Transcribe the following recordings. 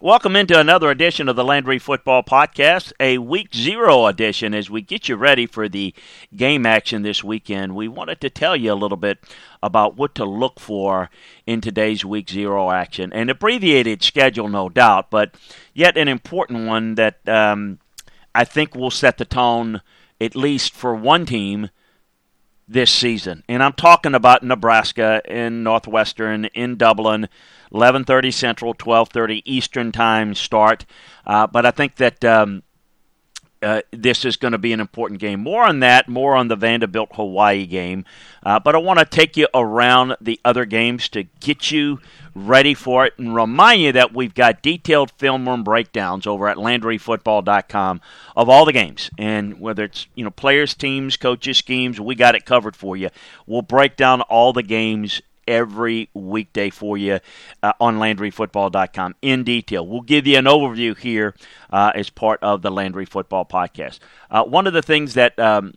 Welcome into another edition of the Landry Football Podcast, a week zero edition as we get you ready for the game action this weekend. We wanted to tell you a little bit about what to look for in today's week zero action. An abbreviated schedule, no doubt, but yet an important one that um, I think will set the tone, at least for one team, this season. And I'm talking about Nebraska in Northwestern, in Dublin 11:30 Central, 12:30 Eastern time start. Uh, but I think that um, uh, this is going to be an important game. More on that, more on the Vanderbilt Hawaii game. Uh, but I want to take you around the other games to get you ready for it and remind you that we've got detailed film room breakdowns over at LandryFootball.com of all the games. And whether it's you know players, teams, coaches, schemes, we got it covered for you. We'll break down all the games every weekday for you uh, on LandryFootball.com in detail. We'll give you an overview here uh, as part of the Landry Football Podcast. Uh, one of the things that um,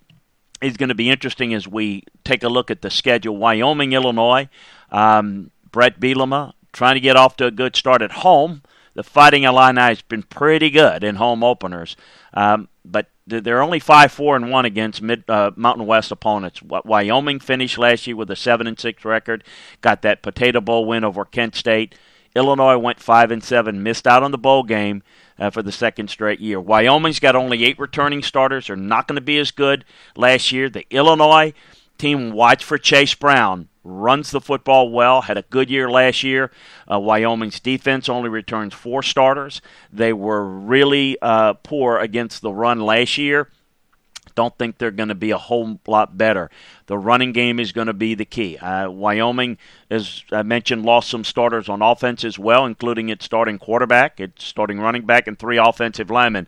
is going to be interesting as we take a look at the schedule Wyoming, Illinois, um, Bret Bielema trying to get off to a good start at home. The Fighting Illini has been pretty good in home openers, um, but they're only five four and one against mid uh, Mountain West opponents. Wyoming finished last year with a seven and six record, got that Potato Bowl win over Kent State. Illinois went five and seven, missed out on the bowl game uh, for the second straight year. Wyoming's got only eight returning starters; they're not going to be as good last year. The Illinois team, watch for Chase Brown runs the football well, had a good year last year. Uh, Wyoming's defense only returns four starters. They were really uh, poor against the run last year. Don't think they're going to be a whole lot better. The running game is going to be the key. Uh, Wyoming, as I mentioned, lost some starters on offense as well, including its starting quarterback, its starting running back, and three offensive linemen.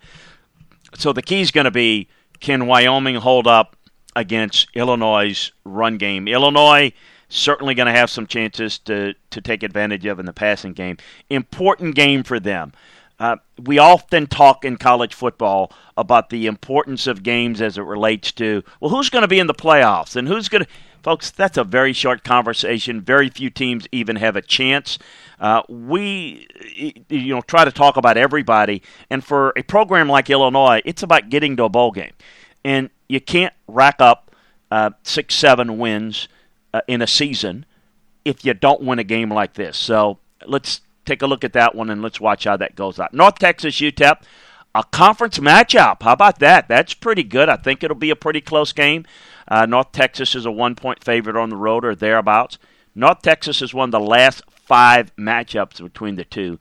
So the key is going to be can Wyoming hold up against Illinois' run game? Illinois certainly going to have some chances to, to take advantage of in the passing game. Important game for them. Uh, we often talk in college football about the importance of games as it relates to, well, who's going to be in the playoffs and who's going to. Folks, that's a very short conversation. Very few teams even have a chance. Uh, we, you know, try to talk about everybody, and for a program like Illinois, it's about getting to a bowl game, and you can't rack up uh, six, seven wins uh, in a season if you don't win a game like this. So let's take a look at that one and let's watch how that goes out. North Texas UTEP, a conference matchup. How about that? That's pretty good. I think it'll be a pretty close game. Uh, North Texas is a one point favorite on the road or thereabouts. North Texas one of the last five matchups between the two.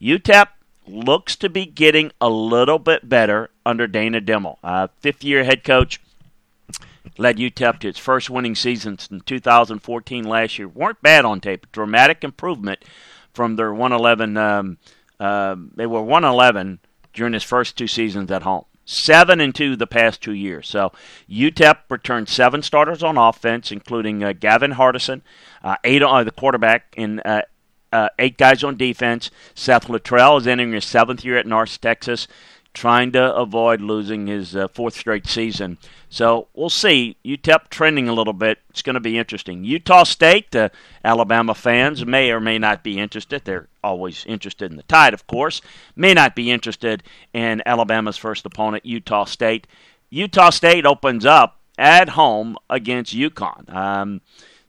UTEP looks to be getting a little bit better under Dana Dimel, uh, fifth year head coach led UTEP to its first winning season in 2014 last year. weren't bad on tape. Dramatic improvement from their 111. Um, uh, they were 111 during his first two seasons at home. Seven and two the past two years. So UTEP returned seven starters on offense, including uh, Gavin Hardison, uh, eight on uh, the quarterback, and uh, uh, eight guys on defense. Seth Littrell is entering his seventh year at North Texas trying to avoid losing his uh, fourth straight season. So we'll see. UTEP trending a little bit. It's going to be interesting. Utah State, uh, Alabama fans may or may not be interested. They're always interested in the Tide, of course. May not be interested in Alabama's first opponent, Utah State. Utah State opens up at home against UConn. Um,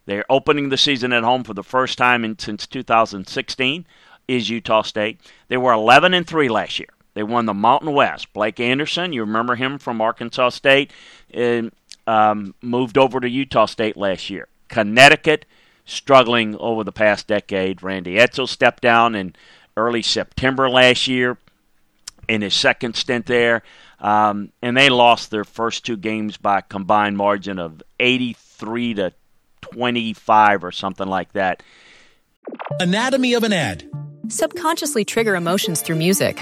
They're opening the season at home for the first time in, since 2016. Is Utah State? They were 11 and three last year. They won the Mountain West. Blake Anderson, you remember him from Arkansas State, and, um, moved over to Utah State last year. Connecticut struggling over the past decade. Randy Edsall stepped down in early September last year in his second stint there, um, and they lost their first two games by a combined margin of 83 to 25 or something like that. Anatomy of an ad. Subconsciously trigger emotions through music.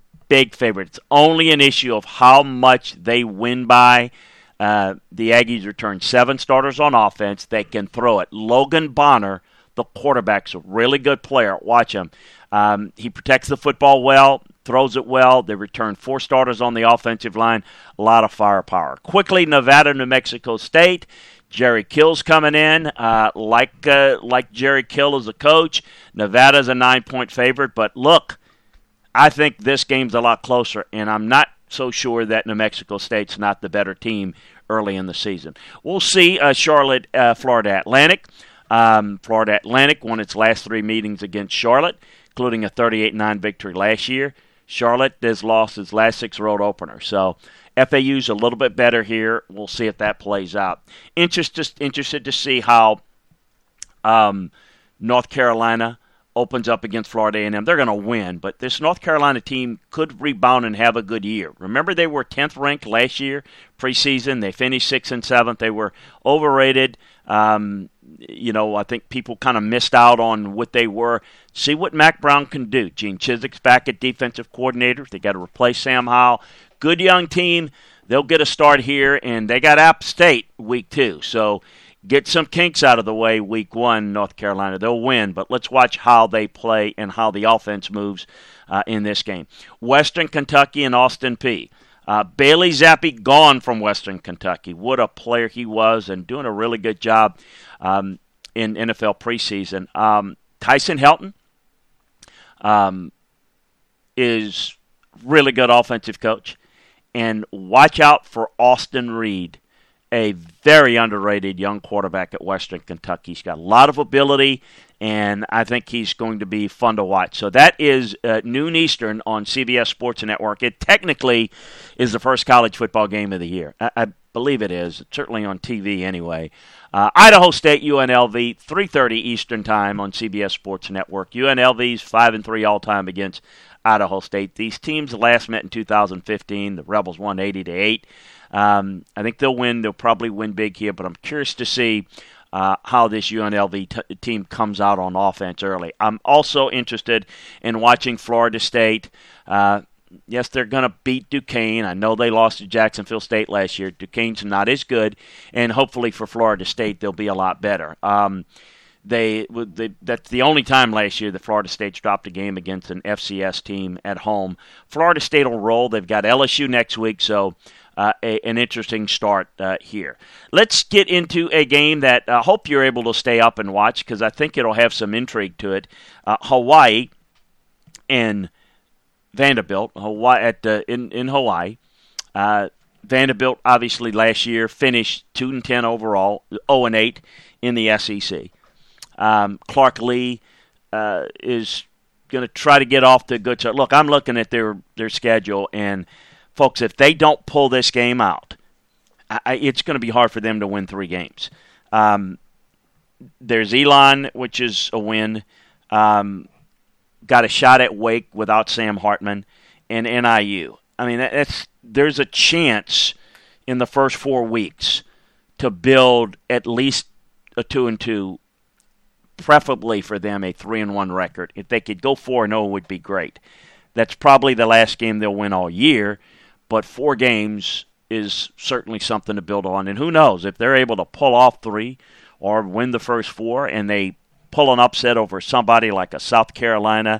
big favorite. It's Only an issue of how much they win by. Uh, the Aggies returned seven starters on offense. They can throw it. Logan Bonner, the quarterback's a really good player. Watch him. Um, he protects the football well, throws it well. They return four starters on the offensive line. A lot of firepower. Quickly, Nevada, New Mexico State. Jerry Kill's coming in. Uh, like uh, like Jerry Kill as a coach, Nevada's a nine point favorite. But look, I think this game's a lot closer, and I'm not so sure that New Mexico State's not the better team early in the season. We'll see. Uh, Charlotte, uh, Florida Atlantic. Um, Florida Atlantic won its last three meetings against Charlotte, including a 38 9 victory last year. Charlotte has lost its last six road openers. So FAU's a little bit better here. We'll see if that plays out. Interested, interested to see how um, North Carolina opens up against Florida A&M. They're going to win, but this North Carolina team could rebound and have a good year. Remember, they were 10th ranked last year preseason. They finished sixth and seventh. They were overrated. Um, you know, I think people kind of missed out on what they were. See what Mack Brown can do. Gene Chizik's back at defensive coordinator. They got to replace Sam Howell. Good young team. They'll get a start here, and they got App State week two. So get some kinks out of the way week one, North Carolina. They'll win, but let's watch how they play and how the offense moves uh, in this game. Western Kentucky and Austin Peay Uh, Bailey Zappe gone from Western Kentucky. What a player he was and doing a really good job um, in NFL preseason. Um, Tyson Helton um, is really good offensive coach. And watch out for Austin Reed a very underrated young quarterback at Western Kentucky. He's got a lot of ability, and I think he's going to be fun to watch. So that is uh, noon Eastern on CBS Sports Network. It technically is the first college football game of the year. I, I believe it is. Certainly on TV anyway. Uh, Idaho State UNLV 3:30 Eastern Time on CBS Sports Network. UNLV's five and three all time against Idaho State. These teams last met in 2015. The Rebels won 80 to eight. Um, I think they'll win. They'll probably win big here, but I'm curious to see uh, how this UNLV t- team comes out on offense early. I'm also interested in watching Florida State. Uh, yes, they're going to beat Duquesne. I know they lost to Jacksonville State last year. Duquesne's not as good, and hopefully for Florida State, they'll be a lot better. Um, they, they that's the only time last year that Florida State's dropped a game against an FCS team at home. Florida State will roll. They've got LSU next week, so uh, a, an interesting start uh, here. Let's get into a game that I uh, hope you're able to stay up and watch because I think it'll have some intrigue to it. Uh, Hawaii and Vanderbilt, Hawaii at in in Hawaii. Uh, Vanderbilt obviously last year finished two and ten overall, zero and eight in the SEC. Um, Clark Lea uh, is going to try to get off the good start. Look, I'm looking at their their schedule and folks, if they don't pull this game out, I, it's going to be hard for them to win three games. Um, there's Elon, which is a win. um, got a shot at Wake without Sam Hartman, and NIU. I mean, that's there's a chance in the first four weeks to build at least a two and two, preferably for them a three and one record. If they could go four and zero, would be great. That's probably the last game they'll win all year, but four games is certainly something to build on. And who knows if they're able to pull off three or win the first four, and they pull an upset over somebody like a South Carolina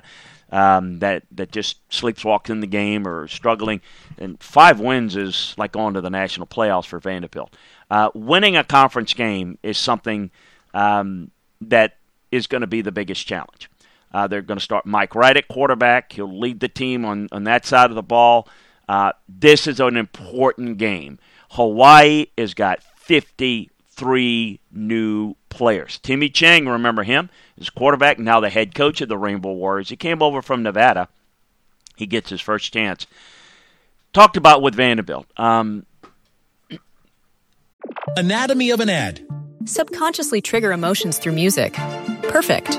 um, that that just sleepwalks in the game or struggling. And five wins is like going to the national playoffs for Vanderbilt. Uh, winning a conference game is something um, that is going to be the biggest challenge. Uh, they're going to start Mike Wright at quarterback. He'll lead the team on, on that side of the ball. Uh, this is an important game. Hawaii has got 53 new players. Timmy Chang, remember him, is quarterback, now the head coach of the Rainbow Warriors. He came over from Nevada. He gets his first chance. Talked about with Vanderbilt. Um, Anatomy of an ad. Subconsciously trigger emotions through music. Perfect.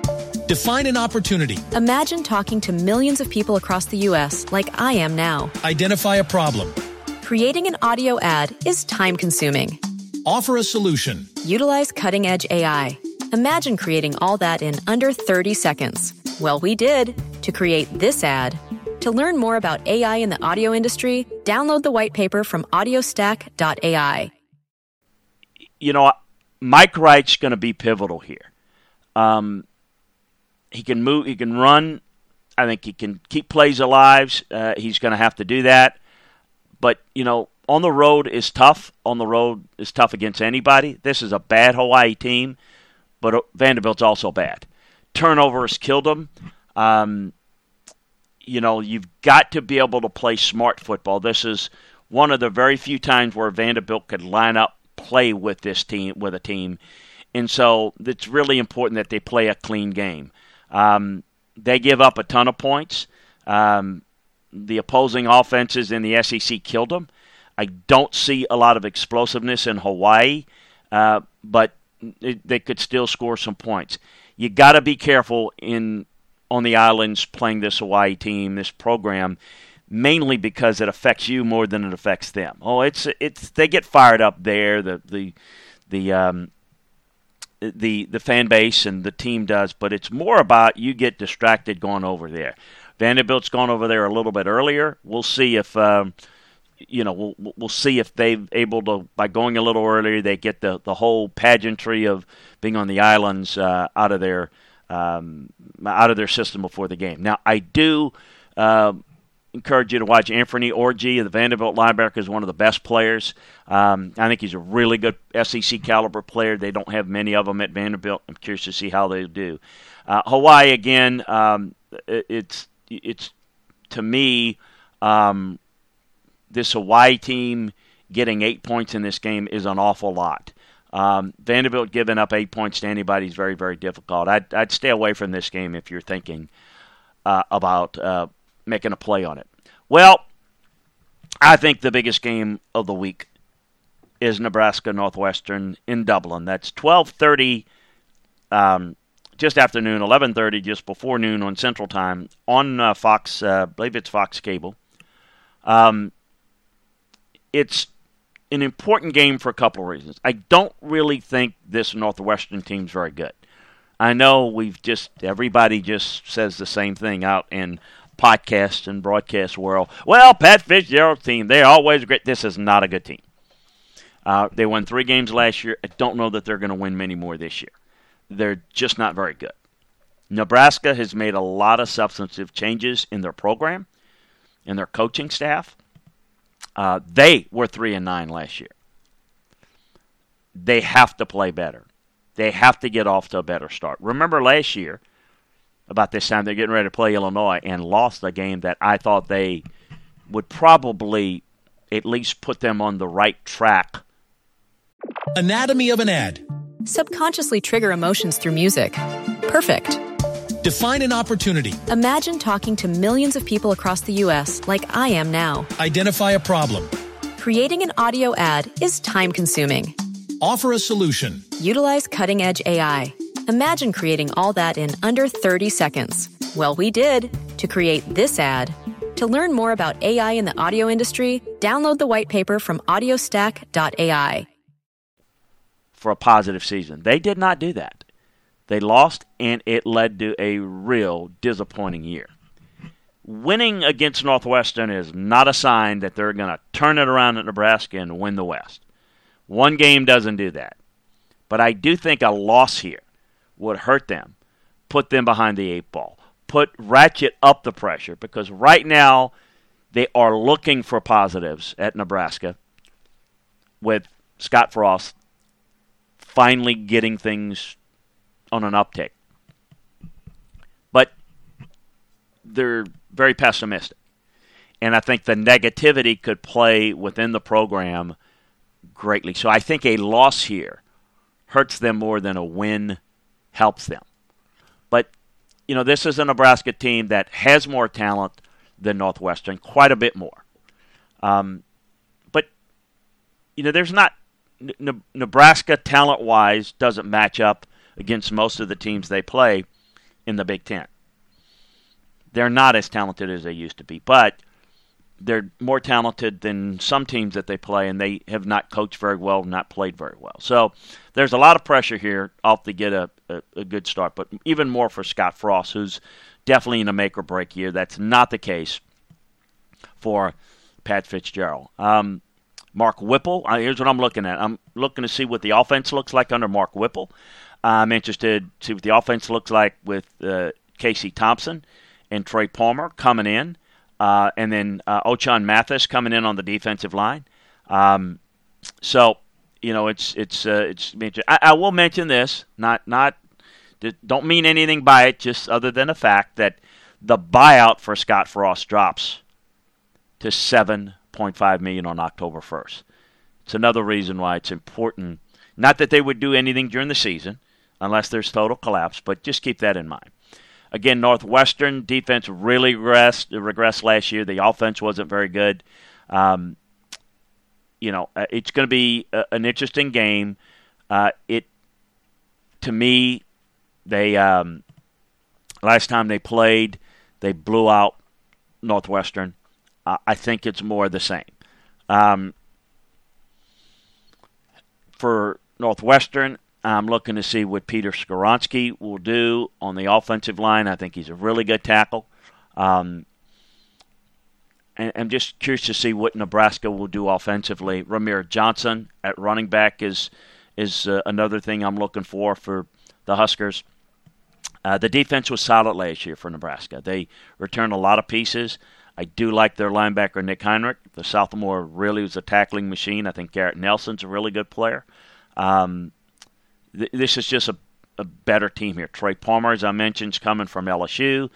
Define an opportunity. Imagine talking to millions of people across the U.S. like I am now. Identify a problem. Creating an audio ad is time consuming. Offer a solution. Utilize cutting edge AI. Imagine creating all that in under 30 seconds. Well, we did to create this ad. To learn more about AI in the audio industry, download the white paper from audiostack.ai. You know, Mike Wright's going to be pivotal here. Um, he can move, he can run. I think he can keep plays alive. Uh, he's going to have to do that. But, you know, on the road is tough. On the road is tough against anybody. This is a bad Hawaii team, but uh, Vanderbilt's also bad. Turnovers killed them. Um, you know, you've got to be able to play smart football. This is one of the very few times where Vanderbilt could line up, play with this team, with a team, and so it's really important that they play a clean game. Um, they give up a ton of points. Um, the opposing offenses in the SEC killed them. I don't see a lot of explosiveness in Hawaii, uh, but it, they could still score some points. You got to be careful in on the islands playing this Hawaii team, this program, mainly because it affects you more than it affects them. Oh, it's it's they get fired up there. The the the um, the the fan base and the team does, but it's more about you get distracted going over there. Vanderbilt's gone over there a little bit earlier. We'll see if um, you know we'll we'll see if they've able to by going a little earlier they get the the whole pageantry of being on the islands uh, out of their um, out of their system before the game. Now I do. Uh, encourage you to watch Anthony Orji, the Vanderbilt linebacker, is one of the best players. Um, I think he's a really good SEC caliber player. They don't have many of them at Vanderbilt. I'm curious to see how they do. Uh, Hawaii again. Um, it, it's it's to me um, this Hawaii team getting eight points in this game is an awful lot. Um, Vanderbilt giving up eight points to anybody is very very difficult. I'd, I'd stay away from this game if you're thinking uh, about uh, making a play on it. Well, I think the biggest game of the week is Nebraska Northwestern in Dublin. That's 12:30 um, just after noon, 11:30 just before noon on Central Time on uh, Fox, uh, I believe it's Fox Cable. Um, it's an important game for a couple of reasons. I don't really think this Northwestern team's very good. I know we've just everybody just says the same thing out in podcast and broadcast world. Well, Pat Fitzgerald's team, they're always great. This is not a good team. Uh, they won three games last year. I don't know that they're going to win many more this year. They're just not very good. Nebraska has made a lot of substantive changes in their program, in their coaching staff. Uh, they were three and nine last year. They have to play better. They have to get off to a better start. Remember last year, about this time they're getting ready to play Illinois and lost a game that I thought they would probably at least put them on the right track. Anatomy of an ad. Subconsciously trigger emotions through music. Perfect. Define an opportunity. Imagine talking to millions of people across the U.S. like I am now. Identify a problem. Creating an audio ad is time consuming. Offer a solution. Utilize cutting edge AI. Imagine creating all that in under 30 seconds. Well, we did to create this ad. To learn more about AI in the audio industry, download the white paper from audiostack.ai. For a positive season. They did not do that. They lost, and it led to a real disappointing year. Winning against Northwestern is not a sign that they're going to turn it around at Nebraska and win the West. One game doesn't do that. But I do think a loss here would hurt them, put them behind the eight ball, put ratchet up the pressure because right now they are looking for positives at Nebraska with Scott Frost finally getting things on an uptick. But they're very pessimistic. And I think the negativity could play within the program greatly. So I think a loss here hurts them more than a win helps them. But, you know, this is a Nebraska team that has more talent than Northwestern, quite a bit more. Um, but, you know, there's not. Nebraska, talent wise, doesn't match up against most of the teams they play in the Big Ten. They're not as talented as they used to be, but they're more talented than some teams that they play, and they have not coached very well, not played very well. So there's a lot of pressure here off to get a, a, a good start, but even more for Scott Frost, who's definitely in a make or break year. That's not the case for Pat Fitzgerald. Um, Mark Whipple, uh, here's what I'm looking at. I'm looking to see what the offense looks like under Mark Whipple. I'm interested to see what the offense looks like with uh, Casey Thompson and Trey Palmer coming in, uh, and then uh, Ochaun Mathis coming in on the defensive line. Um, so, you know, it's it's uh, it's. I, I will mention this, not not don't mean anything by it, just other than the fact that the buyout for Scott Frost drops to 7.5 million on October 1st. It's another reason why it's important. Not that they would do anything during the season, unless there's total collapse, but just keep that in mind. Again, Northwestern defense really regressed, regressed last year. The offense wasn't very good. Um, you know, uh, it's going to be a, an interesting game. Uh, it, to me, they um, last time they played, they blew out Northwestern. Uh, I think it's more the same. Um, for Northwestern, I'm looking to see what Peter Skoronski will do on the offensive line. I think he's a really good tackle. Um, and I'm just curious to see what Nebraska will do offensively. Rahmir Johnson at running back is is uh, another thing I'm looking for for the Huskers. Uh, the defense was solid last year for Nebraska. They returned a lot of pieces. I do like their linebacker Nick Henrich. The sophomore really was a tackling machine. I think Garrett Nelson's a really good player. Um, th- this is just a, a, better team here. Trey Palmer, as I mentioned, is coming from LSU.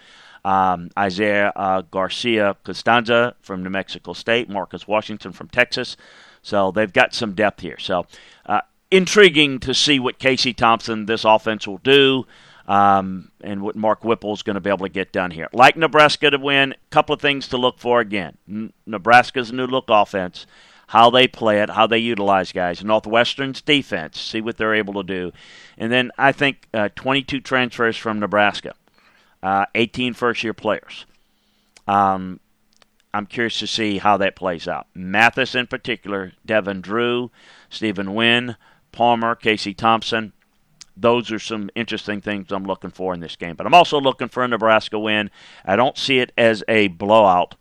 Um, Isaiah uh, Garcia Costanza from New Mexico State. Marcus Washington from Texas. So they've got some depth here. So uh, intriguing to see what Casey Thompson, this offense, will do. Um, and what Mark Whipple is going to be able to get done here. Like Nebraska to win, a couple of things to look for again. N- Nebraska's new look offense how they play it, how they utilize guys. Northwestern's defense, see what they're able to do. And then I think uh, 22 transfers from Nebraska, uh, 18 first year players. Um, I'm curious to see how that plays out. Mathis, in particular, Devin Drew, Stephen Wynn, Palmer, Casey Thompson. Those are some interesting things I'm looking for in this game. But I'm also looking for a Nebraska win. I don't see it as a blowout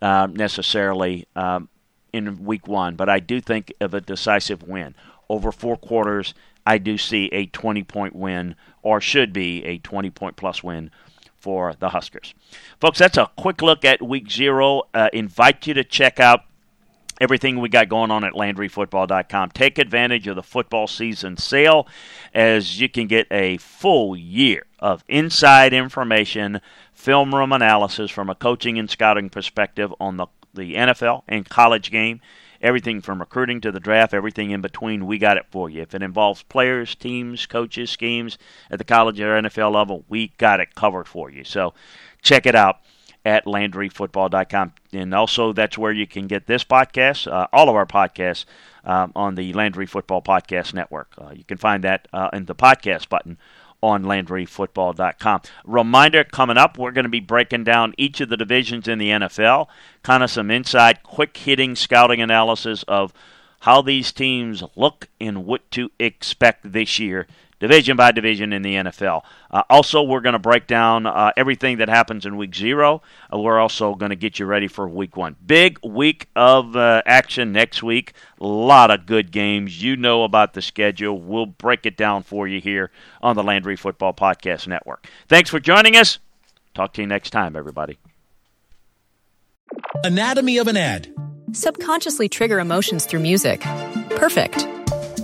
uh, necessarily. Um, in week one, but I do think of a decisive win. Over four quarters, I do see a 20 point win, or should be a 20 point plus win for the Huskers. Folks, that's a quick look at week zero. Uh, invite you to check out everything we got going on at LandryFootball.com. Take advantage of the football season sale as you can get a full year of inside information, film room analysis from a coaching and scouting perspective on the, the NFL and college game. Everything from recruiting to the draft, everything in between, we got it for you. If it involves players, teams, coaches, schemes at the college or NFL level, we got it covered for you. So check it out at LandryFootball.com. And also, that's where you can get this podcast, uh, all of our podcasts, um, on the Landry Football Podcast Network. Uh, you can find that uh, in the podcast button on LandryFootball.com. Reminder coming up, we're going to be breaking down each of the divisions in the NFL, kind of some inside, quick hitting scouting analysis of how these teams look and what to expect this year division by division in the NFL. Uh, also, we're going to break down uh, everything that happens in week zero. Uh, we're also going to get you ready for week one. Big week of uh, action next week. A lot of good games. You know about the schedule. We'll break it down for you here on the Landry Football Podcast Network. Thanks for joining us. Talk to you next time, everybody. Anatomy of an ad. Subconsciously trigger emotions through music. Perfect.